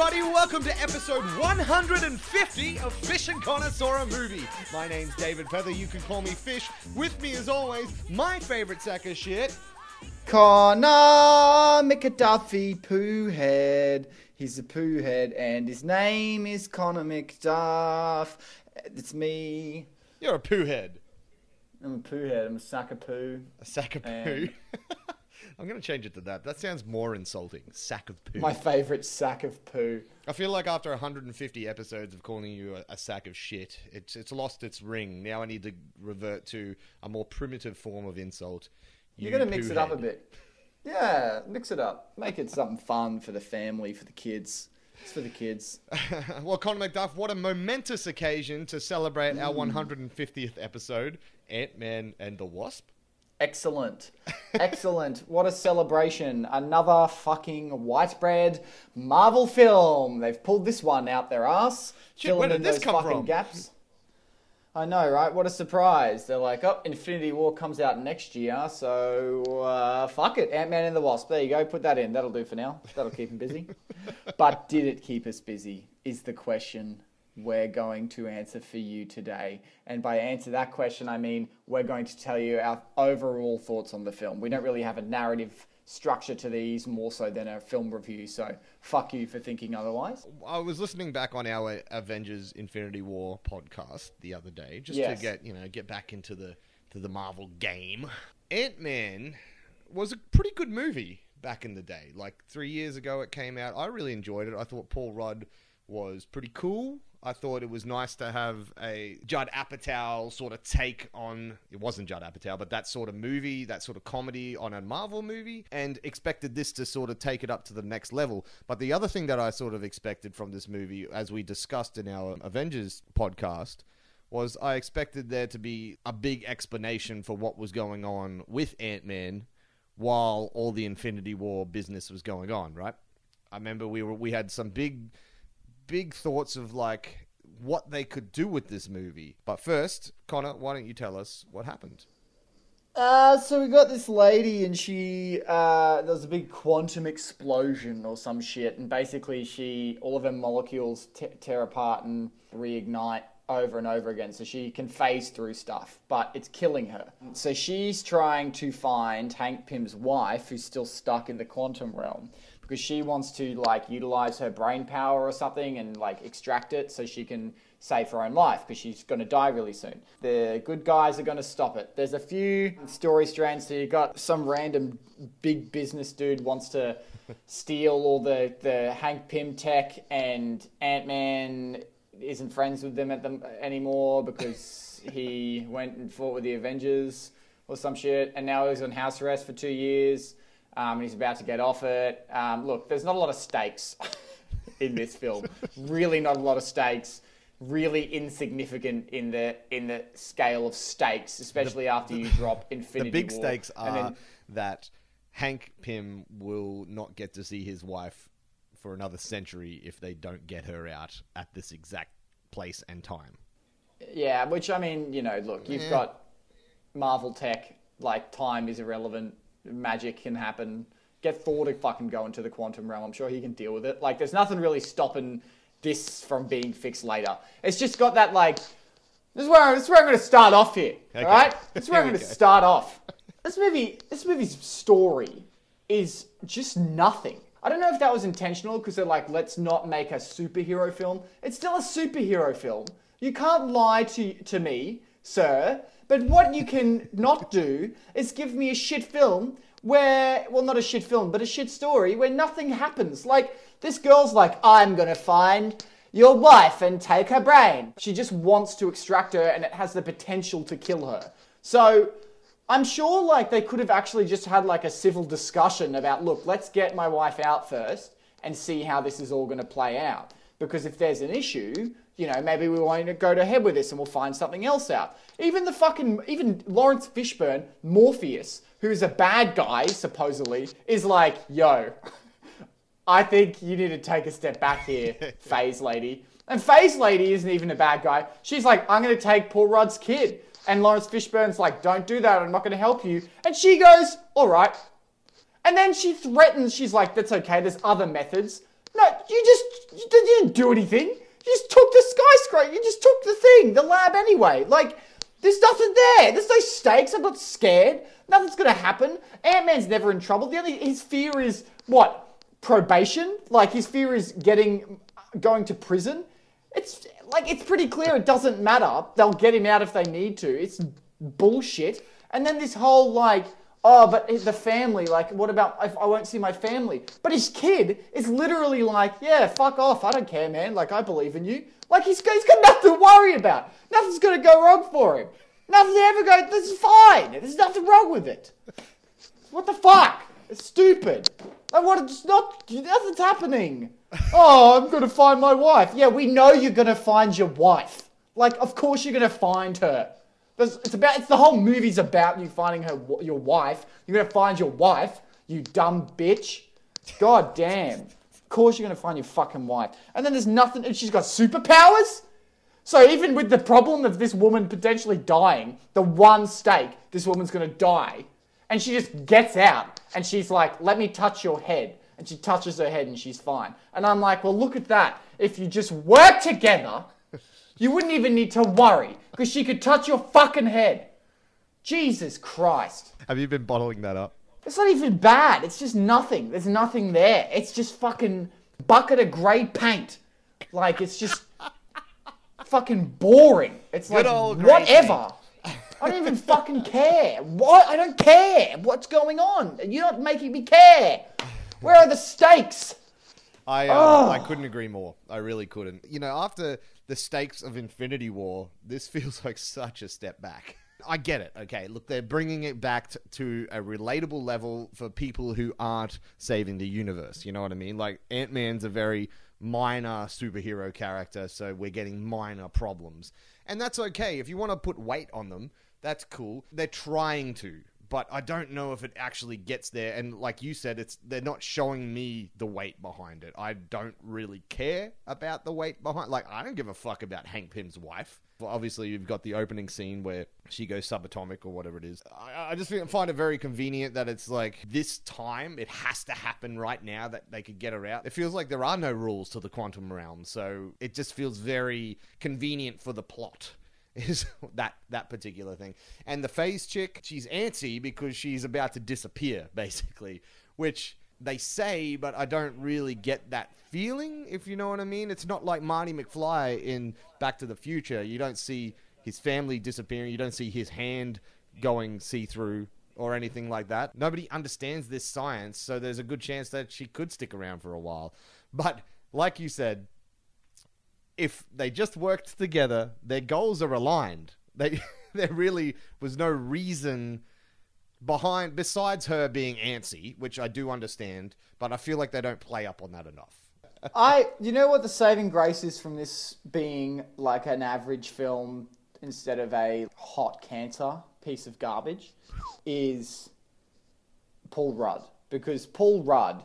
everybody. Welcome to episode 150 of Fish and Connor Saw a Movie. My name's David Feather. You can call me Fish. With me, as always, my favorite sack of shit. Connor McDuffie Poohead. He's a poohead, and his name is Connor McDuff. It's me. You're a poo head. I'm a poohead. I'm a sack of poo. A sack of poo. And- I'm going to change it to that. That sounds more insulting. Sack of poo. My favorite sack of poo. I feel like after 150 episodes of calling you a, a sack of shit, it's it's lost its ring. Now I need to revert to a more primitive form of insult. You're gonna mix it up a bit. Yeah, mix it up. Make it something fun for the family, for the kids. It's for the kids. well, Connor McDuff, what a momentous occasion to celebrate our Mm. 150th episode, Ant Man and the Wasp. Excellent. Excellent. What a celebration. Another fucking white bread Marvel film. They've pulled this one out their ass. Shit, filling where did in this those come fucking from? gaps. I know, right? What a surprise. They're like, oh, Infinity War comes out next year, so uh, fuck it. Ant Man and the Wasp. There you go. Put that in. That'll do for now. That'll keep them busy. but did it keep us busy? Is the question we're going to answer for you today. And by answer that question, I mean we're going to tell you our overall thoughts on the film. We don't really have a narrative structure to these more so than a film review, so fuck you for thinking otherwise. I was listening back on our Avengers Infinity War podcast the other day, just Yes. to get you know get back into the to the Marvel game. Ant Man was a pretty good movie back in the day. Like three years ago, it came out. I really enjoyed it. I thought Paul Rudd was pretty cool. I thought it was nice to have a Judd Apatow sort of take on. It wasn't Judd Apatow, but that sort of movie, that sort of comedy on a Marvel movie, and expected this to sort of take it up to the next level. But the other thing that I sort of expected from this movie, as we discussed in our Avengers podcast, was I expected there to be a big explanation for what was going on with Ant Man while all the Infinity War business was going on, right? I remember we were we had some big big thoughts of like what they could do with this movie. But first, Connor, why don't you tell us what happened? Uh, so we got this lady, and she uh, there was a big quantum explosion or some shit, and basically she all of her molecules te- tear apart and reignite over and over again. So she can phase through stuff, but it's killing her. So she's trying to find Hank Pym's wife, who's still stuck in the quantum realm, because she wants to like utilize her brain power or something and like extract it so she can save her own life because she's going to die really soon. The good guys are going to stop it. There's a few story strands. So you got some random big business dude wants to steal all the, the Hank Pym tech, and Ant Man isn't friends with them at them anymore because he went and fought with the Avengers or some shit, and now he's on house arrest for two years. Um, and he's about to get off it. Um, look, there's not a lot of stakes in this film. really, not a lot of stakes. Really insignificant in the in the scale of stakes, especially after you drop Infinity The big War. stakes are then- that Hank Pym will not get to see his wife for another century if they don't get her out at this exact place and time. Yeah, which I mean, you know, look, you've Yeah. got Marvel tech, like time is irrelevant, magic can happen. Get Thor to fucking go into the quantum realm. I'm sure he can deal with it. Like, there's nothing really stopping this from being fixed later. It's just got that like. This is where this is where I'm going to start off here. Okay. All right, this is where I'm going to start off. This movie, this movie's story is just nothing. I don't know if that was intentional because they're like, let's not make a superhero film. It's still a superhero film. You can't lie to, to me, sir. But what you can not do is give me a shit film where, well, not a shit film, but a shit story where nothing happens. Like, this girl's like, I'm gonna find your wife and take her brain. She just wants to extract her and it has the potential to kill her. So, I'm sure like they could have actually just had like a civil discussion about look, let's get my wife out first and see how this is all to play out. Because if there's an issue, you know, maybe we won't go to head with this and we'll find something else out. Even the fucking even Laurence Fishburne, Morpheus, who's a bad guy supposedly, is like, yo, I think you need to take a step back here, Phase Lady. And Phase Lady isn't even a bad guy. She's like, I'm going to take Paul Rudd's kid. And Laurence Fishburne's like, don't do that. I'm not going to help you. And she goes, all right. And then she threatens, she's like, that's okay. There's other methods. No, you just you didn't do anything. You just took the skyscraper. You just took the thing, the lab anyway. Like, there's nothing there. There's no stakes. I'm not scared. Nothing's gonna happen. Ant Man's never in trouble. The only his fear is what probation. Like his fear is getting going to prison. It's like it's pretty clear it doesn't matter. They'll get him out if they need to. It's bullshit. And then this whole like, oh, but the family, like, what about if I won't see my family? But his kid is literally like, yeah, fuck off. I don't care, man. Like, I believe in you. Like, he's, he's got nothing to worry about. Nothing's going to go wrong for him. Nothing ever go, this is fine. There's nothing wrong with it. What the fuck? It's stupid. Like, what? It's not, nothing's happening. Oh, I'm going to find my wife. Yeah, we know you're going to find your wife. Like, of course you're going to find her. It's about. It's the whole movie's about you finding her, your wife. You're gonna find your wife, you dumb bitch. God damn. Of course you're gonna find your fucking wife. And then there's nothing. And she's got superpowers. So even with the problem of this woman potentially dying, the one stake, this woman's gonna die, and she just gets out and she's like, "Let me touch your head." And she touches her head and she's fine. And I'm like, well, look at that. If you just work together, you wouldn't even need to worry because she could touch your fucking head. Jesus Christ. Have you been bottling that up? It's not even bad. It's just nothing. There's nothing there. It's just fucking bucket of grey paint. Like it's just fucking boring. It's like whatever. I don't even fucking care. What? I don't care. What's going on? You're not making me care. Where are the stakes? I um, I couldn't agree more. I really couldn't. You know, after the stakes of Infinity War, this feels like such a step back. I get it. Okay, look, they're bringing it back to, to a relatable level for people who aren't saving the universe. You know what I mean? Like Ant Man's a very minor superhero character, so we're getting minor problems, and that's okay. If you want to put weight on them, that's cool. They're trying to but I don't know if it actually gets there. And like you said, it's they're not showing me the weight behind it. I don't really care about the weight behind. Like I don't give a fuck about Hank Pym's wife. Well, obviously, you've got the opening scene where she goes subatomic or whatever it is. I, I just find it very convenient that it's like this time it has to happen right now that they could get her out. It feels like there are no rules to the quantum realm, so it just feels very convenient for the plot is that that particular thing. And the phase chick, she's antsy because she's about to disappear, basically, which they say, but I don't really get that feeling, if you know what I mean. It's not like Marty McFly in Back to the Future. You don't see his family disappearing, you don't see his hand going see through or anything like that. Nobody understands this science, so there's a good chance that she could stick around for a while. But like you said, if they just worked together, their goals are aligned. They there really was no reason behind besides her being antsy, which I do understand, but I feel like they don't play up on that enough. I you know what the saving grace is from this being like an average film instead of a hot cancer piece of garbage is Paul Rudd because Paul Rudd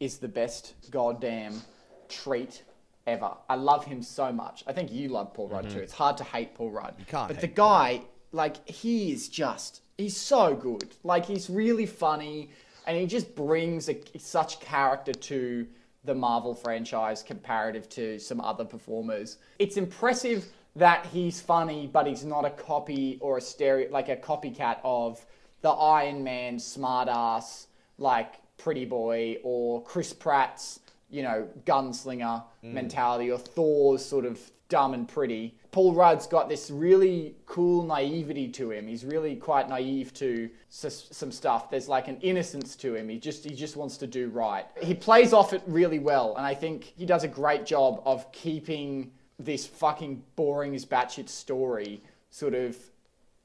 is the best goddamn treat ever. I love him so much. I think you love Paul Rudd mm-hmm. too. It's hard to hate Paul Rudd. You can't. But the guy, like, he is just, he's so good. Like, he's really funny and he just brings a, such character to the Marvel franchise comparative to some other performers. It's impressive that he's funny, but he's not a copy or a stereo, like a copycat of the Iron Man smartass, like Pretty Boy or Chris Pratt's you know, gunslinger mm. mentality or Thor's sort of dumb and pretty. Paul Rudd's got this really cool naivety to him. He's really quite naive to some stuff. There's like an innocence to him. He just he just wants to do right. He plays off it really well, and I think he does a great job of keeping this fucking boring as batshit story sort of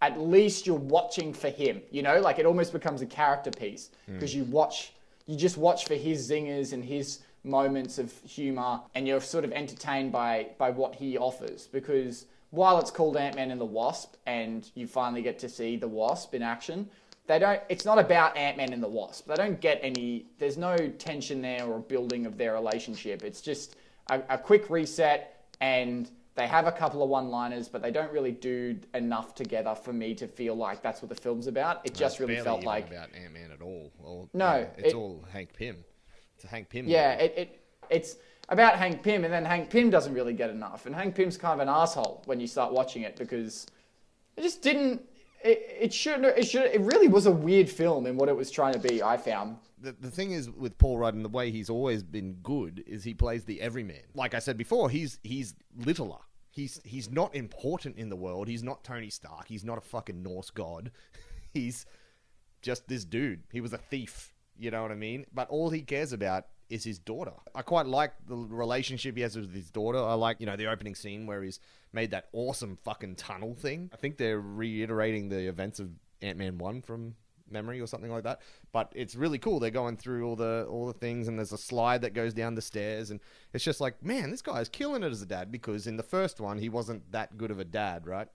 at least you're watching for him. You know, like it almost becomes a character piece because mm. you watch you just watch for his zingers and his moments of humor and you're sort of entertained by by what he offers because while it's called Ant-Man and the Wasp and you finally get to see the Wasp in action they don't it's not about Ant-Man and the Wasp they don't get any there's no tension there or building of their relationship it's just a, a quick reset and they have a couple of one-liners, but they don't really do enough together for me to feel like that's what the film's about. It just really felt like about Ant Man at all. no, it's it, all Hank Pym to Hank Pym. Yeah, it, it It's about Hank Pym, and then Hank Pym doesn't really get enough. And Hank Pym's kind of an asshole when you start watching it because it just didn't. It, it should. It should. It really was a weird film in what it was trying to be. I found. the, the thing is with Paul Rudd and the way he's always been good is he plays the everyman. Like I said before, he's he's littler. He's he's not important in the world. He's not Tony Stark. He's not a fucking Norse god. he's just this dude. He was a thief. You know what I mean? But all he cares about is his daughter. I quite like the relationship he has with his daughter. I like, you know, the opening scene where he's made that awesome fucking tunnel thing. I think they're reiterating the events of Ant Man 1 from memory or something like that. But it's really cool. They're going through all the all the things and there's a slide that goes down the stairs and it's just like, man, this guy's killing it as a dad because in the first one he wasn't that good of a dad, right?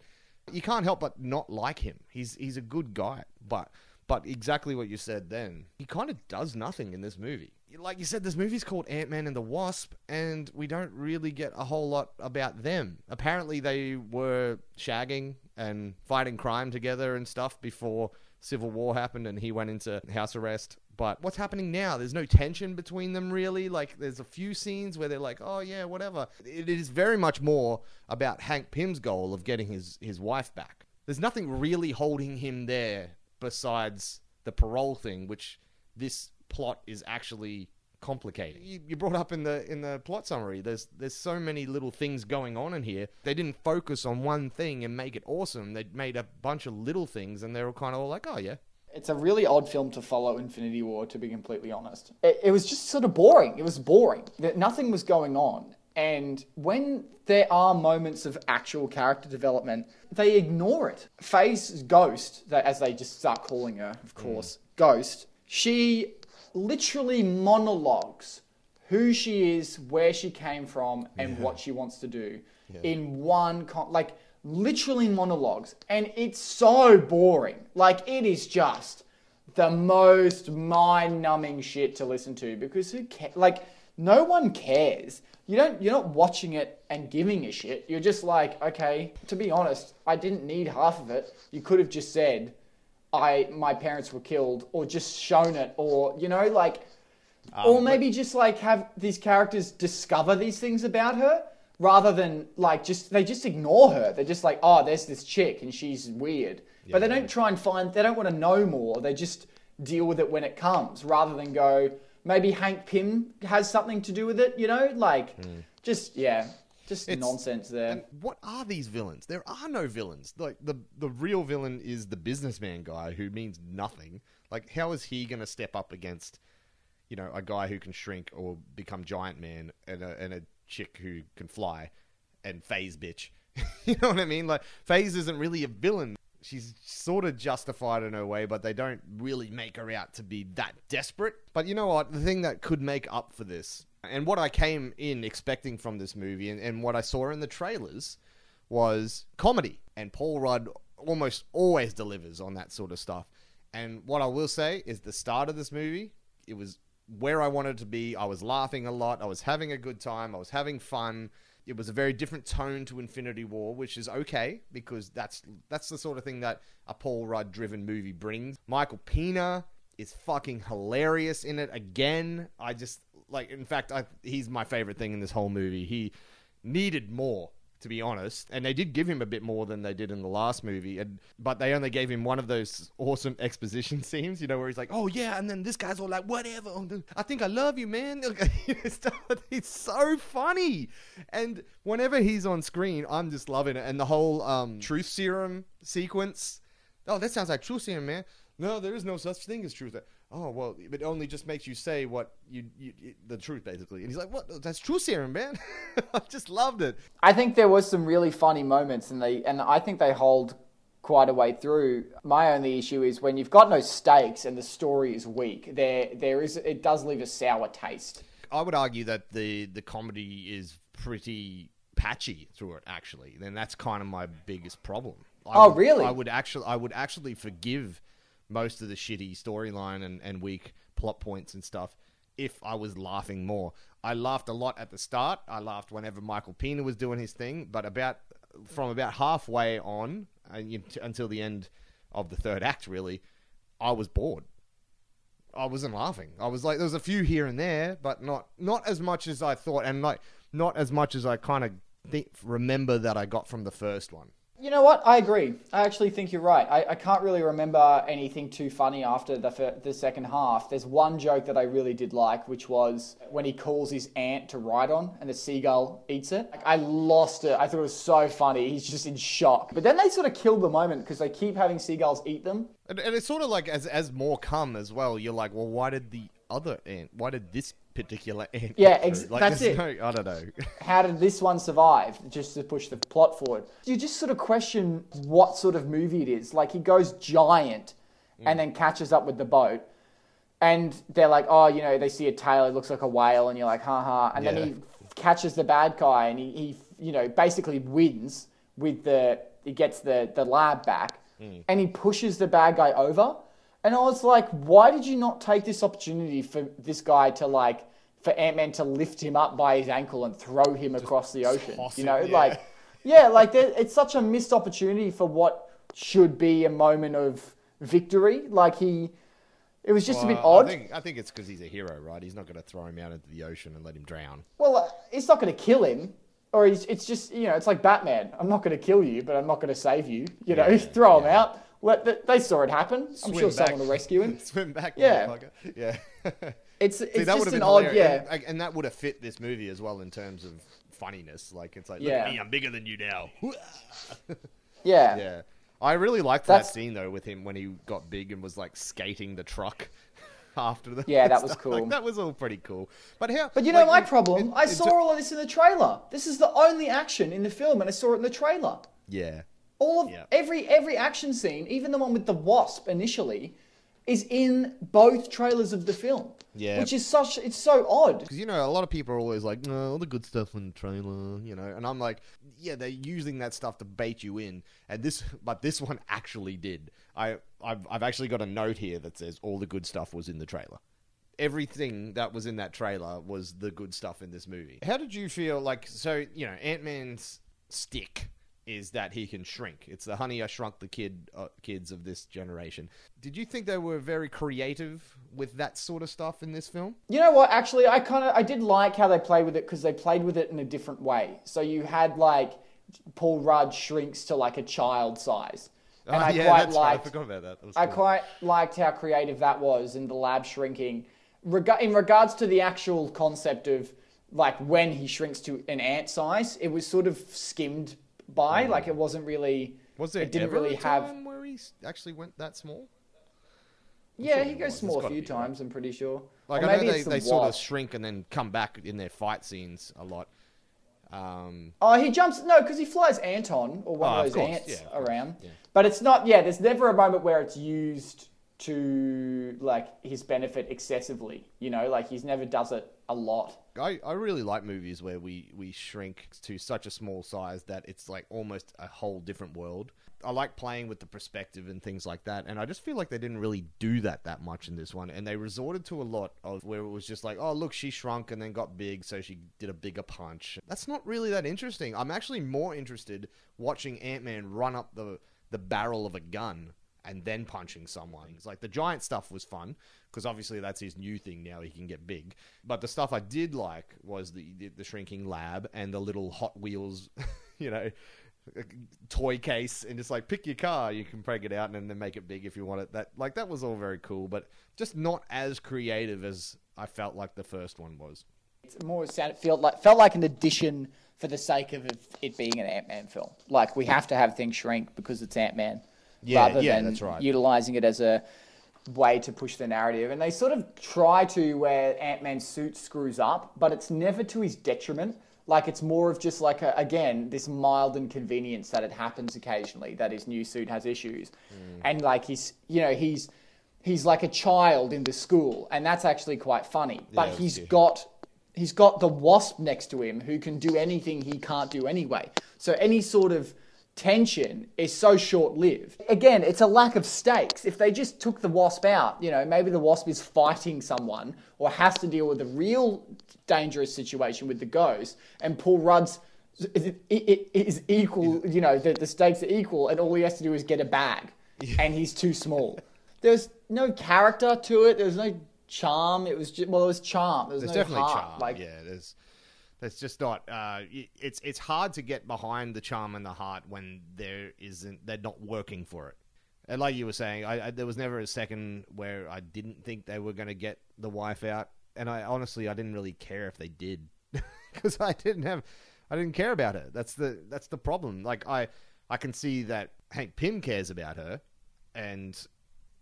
You can't help but not like him. He's he's a good guy, but but exactly what you said then. He kind of does nothing in this movie. Like you said, this movie's called Ant Man and the Wasp, and we don't really get a whole lot about them. Apparently, they were shagging and fighting crime together and stuff before Civil War happened and he went into house arrest. But what's happening now? There's no tension between them, really. Like, there's a few scenes where they're like, oh, yeah, whatever. It is very much more about Hank Pym's goal of getting his, his wife back. There's nothing really holding him there besides the parole thing, which this plot is actually complicated. You, you brought up in the in the plot summary. There's there's so many little things going on in here. They didn't focus on one thing and make it awesome. They made a bunch of little things, and they were kind of all like, oh yeah, It's a really odd film to follow Infinity War, to be completely honest. It, it was just sort of boring. It was boring. Nothing was going on. And when there are moments of actual character development, they ignore it. Faye's Ghost, that- as they just start calling her, of hmm. course, Ghost, she literally monologues who she is, where she came from, and what she wants to do in one con- like literally monologues, and it's so boring. Like it is just the most mind-numbing shit to listen to because who ca- like no one cares. You don't you're not watching it and giving a shit. You're just like, okay, to be honest, I didn't need half of it. You could have just said I my parents were killed or just shown it or you know like um, or maybe just like have these characters discover these things about her rather than like just they just ignore her. They're just like, oh, there's this chick and she's weird. but they don't try and find they don't want to know more. They just deal with it when it comes rather than go, maybe Hank Pym has something to do with it, you know? Like hmm. just yeah. Just It's- nonsense there. And what are these villains? There are no villains. Like the the real villain is the businessman guy who means nothing. Like how is he going to step up against, you know, a guy who can shrink or become giant man and a and a chick who can fly and phase bitch? you know what I mean? Like phase isn't really a villain. She's sort of justified in her way, but they don't really make her out to be that desperate. But you know what? The thing that could make up for this, and what I came in expecting from this movie, and, and what I saw in the trailers, was comedy. And Paul Rudd almost always delivers on that sort of stuff. And what I will say is the start of this movie, it was where I wanted to be. I was laughing a lot. I was having a good time. I was having fun. It was a very different tone to Infinity War, which is okay because that's that's the sort of thing that a Paul Rudd driven movie brings. Michael Pena is fucking hilarious in it again. I just like in fact I, he's my favorite thing in this whole movie. He needed more to be honest. And they did give him a bit more than they did in the last movie, and but they only gave him one of those awesome exposition scenes, you know, where he's like, "Oh yeah," and then this guy's all like, "Whatever, I think I love you, man." It's so funny, and whenever he's on screen, I'm just loving it. And the whole um, truth serum sequence. Oh, that sounds like truth serum, man. No, there is no such thing as truth. Oh well, it only just makes you say what you, you, you the truth basically. And he's like, "What? That's true serum, man." I just loved it. I think there was some really funny moments, and they and I think they hold quite a way through. My only issue is when you've got no stakes and the story is weak. There, there is it does leave a sour taste. I would argue that the the comedy is pretty patchy through it actually. Then that's kind of my biggest problem. I Oh, would- really? I would actually I would actually forgive most of the shitty storyline and, and weak plot points and stuff if I was laughing more. I laughed a lot at the start. I laughed whenever Michael Pena was doing his thing, but about from about halfway on uh, until the end of the third act, really, I was bored. I wasn't laughing. I was like, there was a few here and there, but not not as much as I thought, and like not as much as I kind of remember that I got from the first one. You know what? I agree. I actually think you're right. I, I can't really remember anything too funny after the the second half. There's one joke that I really did like, which was when he calls his ant to ride on, and the seagull eats it. Like, I lost it. I thought it was so funny. He's just in shock. But then they sort of killed the moment because they keep having seagulls eat them. And, and it's sort of like as as more come as well. You're like, well, why did the other ant? Why did this particular ant? Yeah, ex- Like, that's it. No, I don't know. how did this one survive just to push the plot forward you just sort of question what sort of movie it is like he goes giant and mm. then catches up with the boat and they're like oh you know they see a tail it looks like a whale and you're like ha ha and Yeah. then he catches the bad guy and he, he you know basically wins with the he gets the the lab back mm. and he pushes the bad guy over and i was like why did you not take this opportunity for this guy to like for ant-man to lift him up by his ankle and throw him across the ocean you him, know yeah. like yeah like there, it's such a missed opportunity for what should be a moment of victory like he it was just a bit odd I think I think it's because he's a hero, right? He's not going to throw him out into the ocean and let him drown. Well, uh, it's not going to kill him, or he's, it's just you know, it's like Batman. I'm not going to kill you, but I'm not going to save you. You know, Yeah, throw him out. Let the, they saw it happen. I'm sure back. someone will rescue him. Swim back, Yeah. Yeah. It's it's See, just an odd, yeah. And, and that would have fit this movie as well in terms of funniness. Like it's like, look Yeah. at me, I'm bigger than you now. yeah, yeah. I really liked That's- that scene though with him when he got big and was like skating the truck after the Yeah, that was cool. Like, that was all pretty cool. But how? But you know like, my problem? I saw ter- all of this in the trailer. This is the only action in the film, and I saw it in the trailer. Yeah. All of Yeah. every every action scene, even the one with the wasp initially, is in both trailers of the film. Yeah. which is such it's so odd. Because you know, a lot of people are always like, "No, all the good stuff in the trailer," you know, and I'm like, "Yeah, they're using that stuff to bait you in." And this, but this one actually did. I, I've, I've actually got a note here that says all the good stuff was in the trailer. Everything that was in that trailer was the good stuff in this movie. How did you feel? Like, so you know, Ant Man's stick is that he can shrink. It's the Honey I Shrunk the Kid uh, kids of this generation. Did you think they were very creative with that sort of stuff in this film? You know what? Actually, I kind of I did like how they played with it because they played with it in a different way. So you had like Paul Rudd shrinks to like a child size, and Oh, I yeah, quite that's right. I forgot about that. That I cool. quite liked how creative that was in the lab shrinking. Rega- in regards to the actual concept of like when he shrinks to an ant size, it was sort of skimmed by. Like it wasn't really. Was there It didn't ever really a have. time where he actually went that small? Yeah, sure he goes. Small a few be, right? times. I'm pretty sure. Like Or I know they, they sort of shrink and then come back in their fight scenes a lot. Um, Oh, he jumps no, because he flies Anton or one Oh, of of those course, ants yeah, around. yeah. But it's not. Yeah, there's never a moment where it's used to like his benefit excessively. You know, like he's never does it a lot. I, I really like movies where we, we shrink to such a small size that it's like almost a whole different world. I like playing with the perspective and things like that, and I just feel like they didn't really do that that much in this one, and they resorted to a lot of where it was just like, oh look, she shrunk and then got big, so she did a bigger punch. That's not really that interesting. I'm actually more interested watching Ant Man run up the the barrel of a gun and then punching someone. It's like the giant stuff was fun because obviously that's his new thing now. He can get big. But the stuff I did like was the the, shrinking lab and the little Hot Wheels, you know, toy case and just like pick your car. You can break it out and then make it big if you want it. That like that was all very cool, but just not as creative as I felt like the first one was. It's more sound, felt like felt like an addition for the sake of it being an Ant Man film. Like we have to have things shrink because it's Ant Man, Yeah, rather yeah, than that's right. utilizing it as a way to push the narrative. And they sort of try to where Ant Man's suit screws up, but it's never to his detriment. Like it's more of just like a, again this mild inconvenience that it happens occasionally that his new suit has issues, Mm. and like he's you know he's he's like a child in the school, and that's actually quite funny. But that's he's cute. got he's got the wasp next to him who can do anything he can't do anyway. So any sort of tension is so short lived. Again, it's a lack of stakes. If they just took the wasp out, you know, maybe the wasp is fighting someone or has to deal with a real dangerous situation with the ghost, and Paul Rudd's is equal, you know, the, the stakes are equal, and all he has to do is get a bag, and he's too small. There's no character to it. There's no charm. It was just, well, it was charm. There was There's no definitely heart. charm. Like, yeah, there's there's just not. Uh, it's it's hard to get behind the charm and the heart when there isn't. They're not working for it. And like you were saying, I, I there was never a second where I didn't think they were going to get the wife out, and I honestly I didn't really care if they did because I didn't have I didn't care about her. That's the that's the problem. Like I I can see that Hank Pym cares about her, and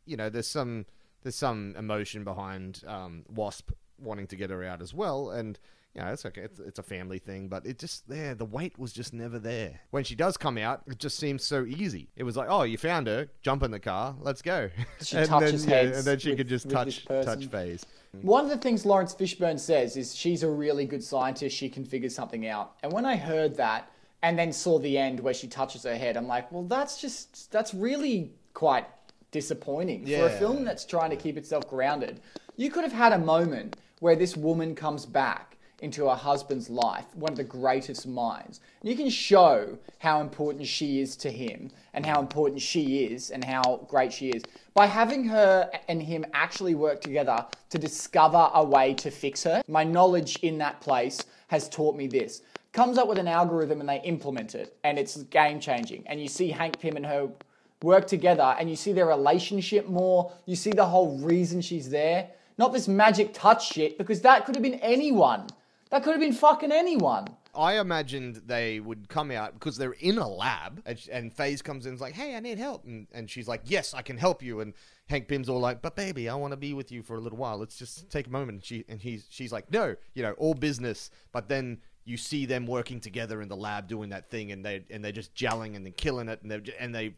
you know there's some there's some emotion behind um, Wasp wanting to get her out as well, and you know it's okay. It's, it's a family thing, but it just there the weight was just never there. When she does come out, it just seems so easy. It was like, oh, you found her, jump in the car, let's go. She and touches then, yeah, and then she with- could just touch touch phase. One of the things Laurence Fishburne says is she's a really good scientist. She can figure something out. And when I heard that and then saw the end where she touches her head, I'm like, well, that's just, that's really quite disappointing for a film that's trying to keep itself grounded. You could have had a moment where this woman comes back into her husband's life, one of the greatest minds. And you can show how important she is to him and how important she is and how great she is by having her and him actually work together to discover a way to fix her. My knowledge in that place has taught me this. Comes up with an algorithm and they implement it, and it's game changing. And you see Hank Pym and her work together and you see their relationship more. You see the whole reason she's there. Not this magic touch shit, because that could have been anyone. That could have been fucking anyone. I imagined they would come out because they're in a lab, and, and Phase comes in is like, "Hey, I need help," and, and she's like, "Yes, I can help you." And Hank Pym's all like, "But baby, I want to be with you for a little while. Let's just take a moment." And she and he's she's like, "No, you know, all business." But then you see them working together in the lab doing that thing, and they and they're just gelling and then killing it, and they and they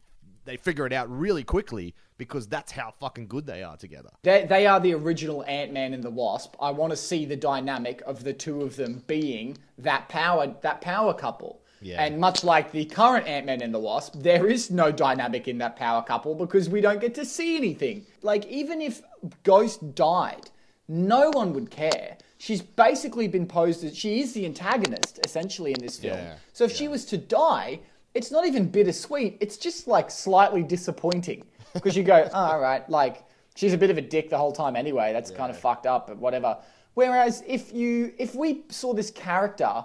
they figure it out really quickly because that's how fucking good they are together. They, they are the original Ant Man and the Wasp. I want to see the dynamic of the two of them being that power that power couple. Yeah. And much like the current Ant Man and the Wasp, there is no dynamic in that power couple because we don't get to see anything. Like even if Ghost died, no one would care. She's basically been posed as she is the antagonist essentially in this film. Yeah, So if she was to die, it's not even bittersweet. It's just like slightly disappointing because you go, oh, ah, all right, like she's a bit of a dick the whole time anyway. That's kind of fucked up, but whatever. Whereas if you if we saw this character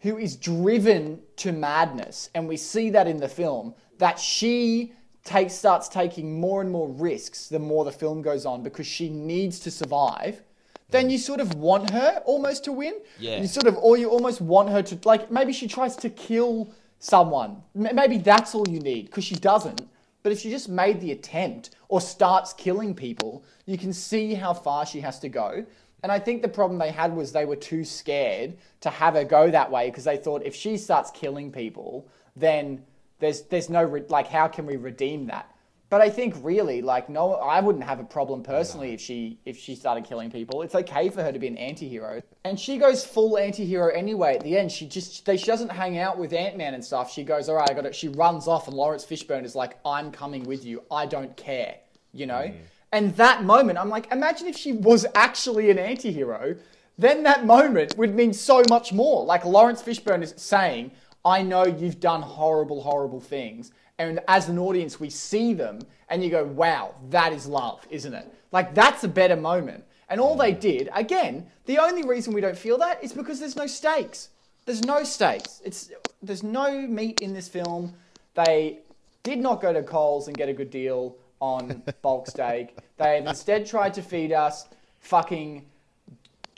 who is driven to madness, and we see that in the film, that she takes starts taking more and more risks the more the film goes on because she needs to survive. Then you sort of want her almost to win. Yeah. You sort of, or you almost want her to like maybe she tries to kill someone. Maybe that's all you need because she doesn't. But if she just made the attempt or starts killing people, you can see how far she has to go. And I think the problem they had was they were too scared to have her go that way because they thought if she starts killing people, then there's there's no re- like how can we redeem that? But I think really like no, I wouldn't have a problem personally if she if she started killing people. It's okay for her to be an anti-hero, and she goes full anti-hero anyway. At the end, she just they, she doesn't hang out with Ant Man and stuff. She goes, all right, I got it. She runs off, and Laurence Fishburne is like, I'm coming with you. I don't care, you know. Mm. And that moment, I'm like, imagine if she was actually an anti-hero. Then that moment would mean so much more. Like Laurence Fishburne is saying, I know you've done horrible, horrible things. And as an audience, we see them and you go, wow, that is love, isn't it? Like, that's a better moment. And all they did, again, the only reason we don't feel that is because there's no stakes. There's no stakes. It's there's no meat in this film. They did not go to Coles and get a good deal on bulk steak. They have instead tried to feed us fucking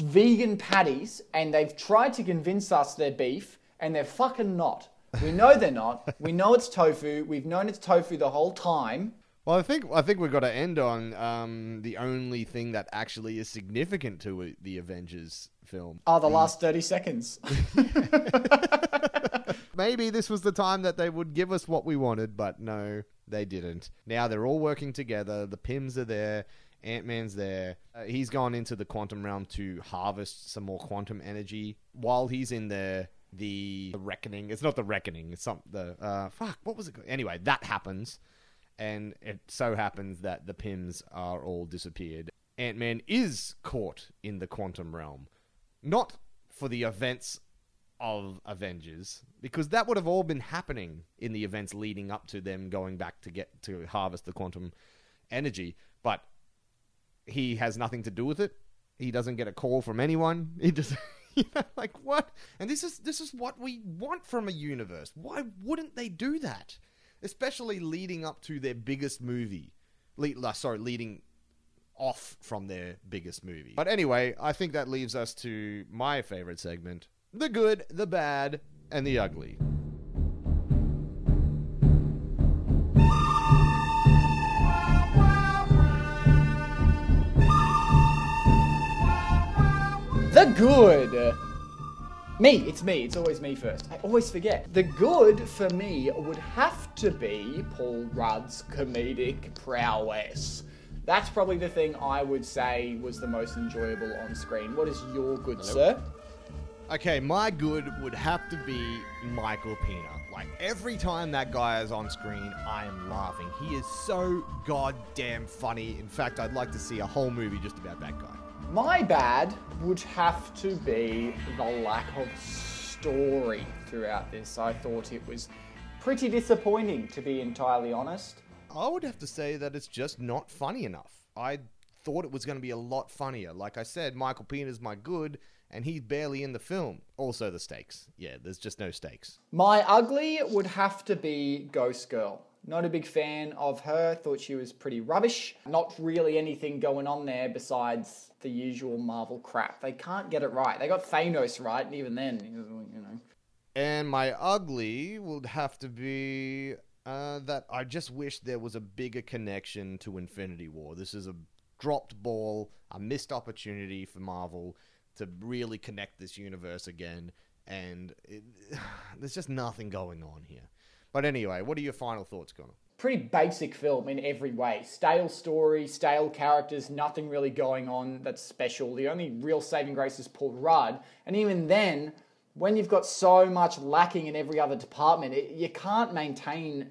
vegan patties and they've tried to convince us they're beef and they're fucking not. We know they're not. We know it's tofu. We've known it's tofu the whole time. Well, I think I think we've got to end on um, the only thing that actually is significant to the Avengers film. Oh, the last 30 seconds. Maybe this was the time that they would give us what we wanted, but no, they didn't. Now they're all working together. The Pyms are there. Ant Man's there. Uh, he's gone into the quantum realm to harvest some more quantum energy. While he's in there, the, the reckoning. It's not the reckoning. It's some the uh, fuck. What was it? called? Anyway, that happens, and it so happens that the Pyms are all disappeared. Ant Man is caught in the quantum realm, not for the events of Avengers because that would have all been happening in the events leading up to them going back to get to harvest the quantum energy. But he has nothing to do with it. He doesn't get a call from anyone. He just you know, like what? And this is this is what we want from a universe. Why wouldn't they do that? Especially leading up to their biggest movie. Le- uh, sorry, leading off from their biggest movie. But anyway, I think that leaves us to my favorite segment the good, the bad, and the ugly. Good. Me, it's me. It's always me first. I always forget. The good for me would have to be Paul Rudd's comedic prowess. That's probably the thing I would say was the most enjoyable on screen. What is your good, sir? Okay, my good would have to be Michael Pena. Like every time that guy is on screen, I am laughing. He is so goddamn funny. In fact, I'd like to see a whole movie just about that guy. My bad would have to be the lack of story throughout this. I thought it was pretty disappointing, to be entirely honest. I would have to say that it's just not funny enough. I thought it was going to be a lot funnier. Like I said, Michael Pena's my good, and he's barely in the film. Also, the stakes. Yeah, there's just no stakes. My ugly would have to be Ghost Girl. Not a big fan of her, thought she was pretty rubbish. Not really anything going on there besides the usual Marvel crap. They can't get it right. They got Thanos right, and even then, you know. And my ugly would have to be uh, that I just wish there was a bigger connection to Infinity War. This is a dropped ball, a missed opportunity for Marvel to really connect this universe again, and it, there's just nothing going on here. But anyway, what are your final thoughts, Connor? Pretty basic film in every way. Stale story, stale characters, nothing really going on that's special. The only real saving grace is Paul Rudd, and even then, when you've got so much lacking in every other department, it, you can't maintain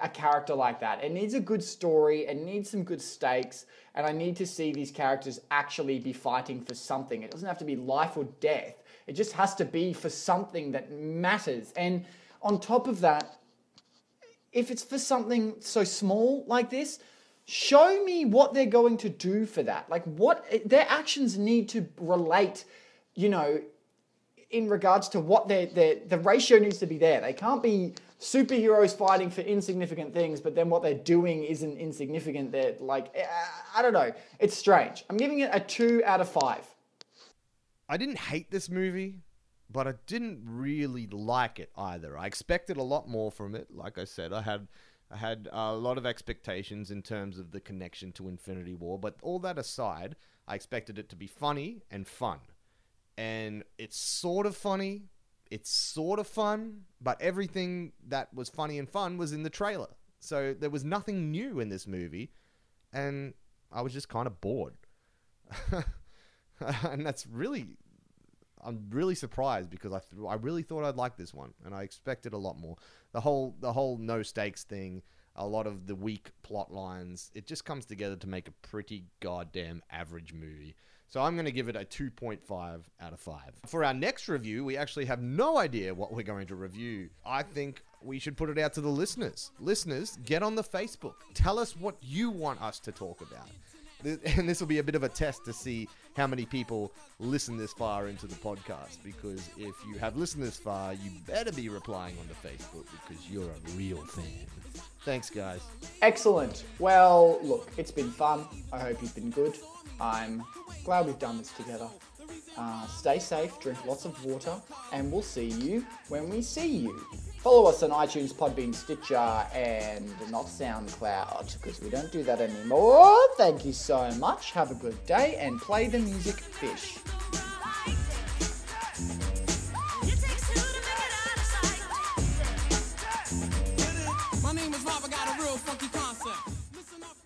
a character like that. It needs a good story, it needs some good stakes, and I need to see these characters actually be fighting for something. It doesn't have to be life or death, it just has to be for something that matters. And on top of that, if it's for something so small like this, show me what they're going to do for that. Like what their actions need to relate, you know, in regards to what their their the ratio needs to be there. They can't be superheroes fighting for insignificant things, but then what they're doing isn't insignificant. They're like eh, I don't know. It's strange. I'm giving it a two out of five. I didn't hate this movie but I didn't really like it either. I expected a lot more from it. Like I said, I had I had a lot of expectations in terms of the connection to Infinity War, but all that aside, I expected it to be funny and fun. And it's sort of funny, it's sort of fun, but everything that was funny and fun was in the trailer. So there was nothing new in this movie, and I was just kind of bored. and that's really I'm really surprised because I th- I really thought I'd like this one, and I expected a lot more. The whole the whole no stakes thing, a lot of the weak plot lines, it just comes together to make a pretty goddamn average movie. So I'm going to give it a 2.5 out of 5. For our next review, we actually have no idea what we're going to review. I think we should put it out to the listeners. Listeners, get on the Facebook. Tell us what you want us to talk about and this will be a bit of a test to see how many people listen this far into the podcast. Because if you have listened this far, you better be replying on the Facebook because you're a real fan. Thanks, guys. Excellent. Well, look, it's been fun. I hope you've been good. I'm glad we've done this together. Uh, stay safe, drink lots of water, and we'll see you when we see you. Follow us on iTunes, Podbean, Stitcher, and not SoundCloud, because we don't do that anymore. Thank you so much. Have a good day, and play the music Fish.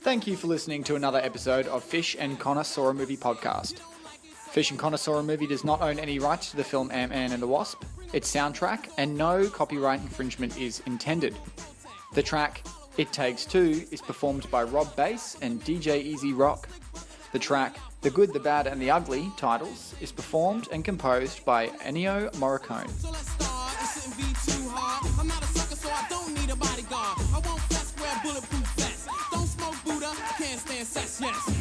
Thank you for listening to another episode of Fish and Connor Saw a Movie podcast. Fish and Connor Movie does not own any rights to the film Ant-Man and the Wasp, its soundtrack, and no copyright infringement is intended. The track It Takes Two is performed by Rob Base and DJ E-Z Rock. The track The Good, the Bad, and the Ugly titles is performed and composed by Ennio Morricone. Yes.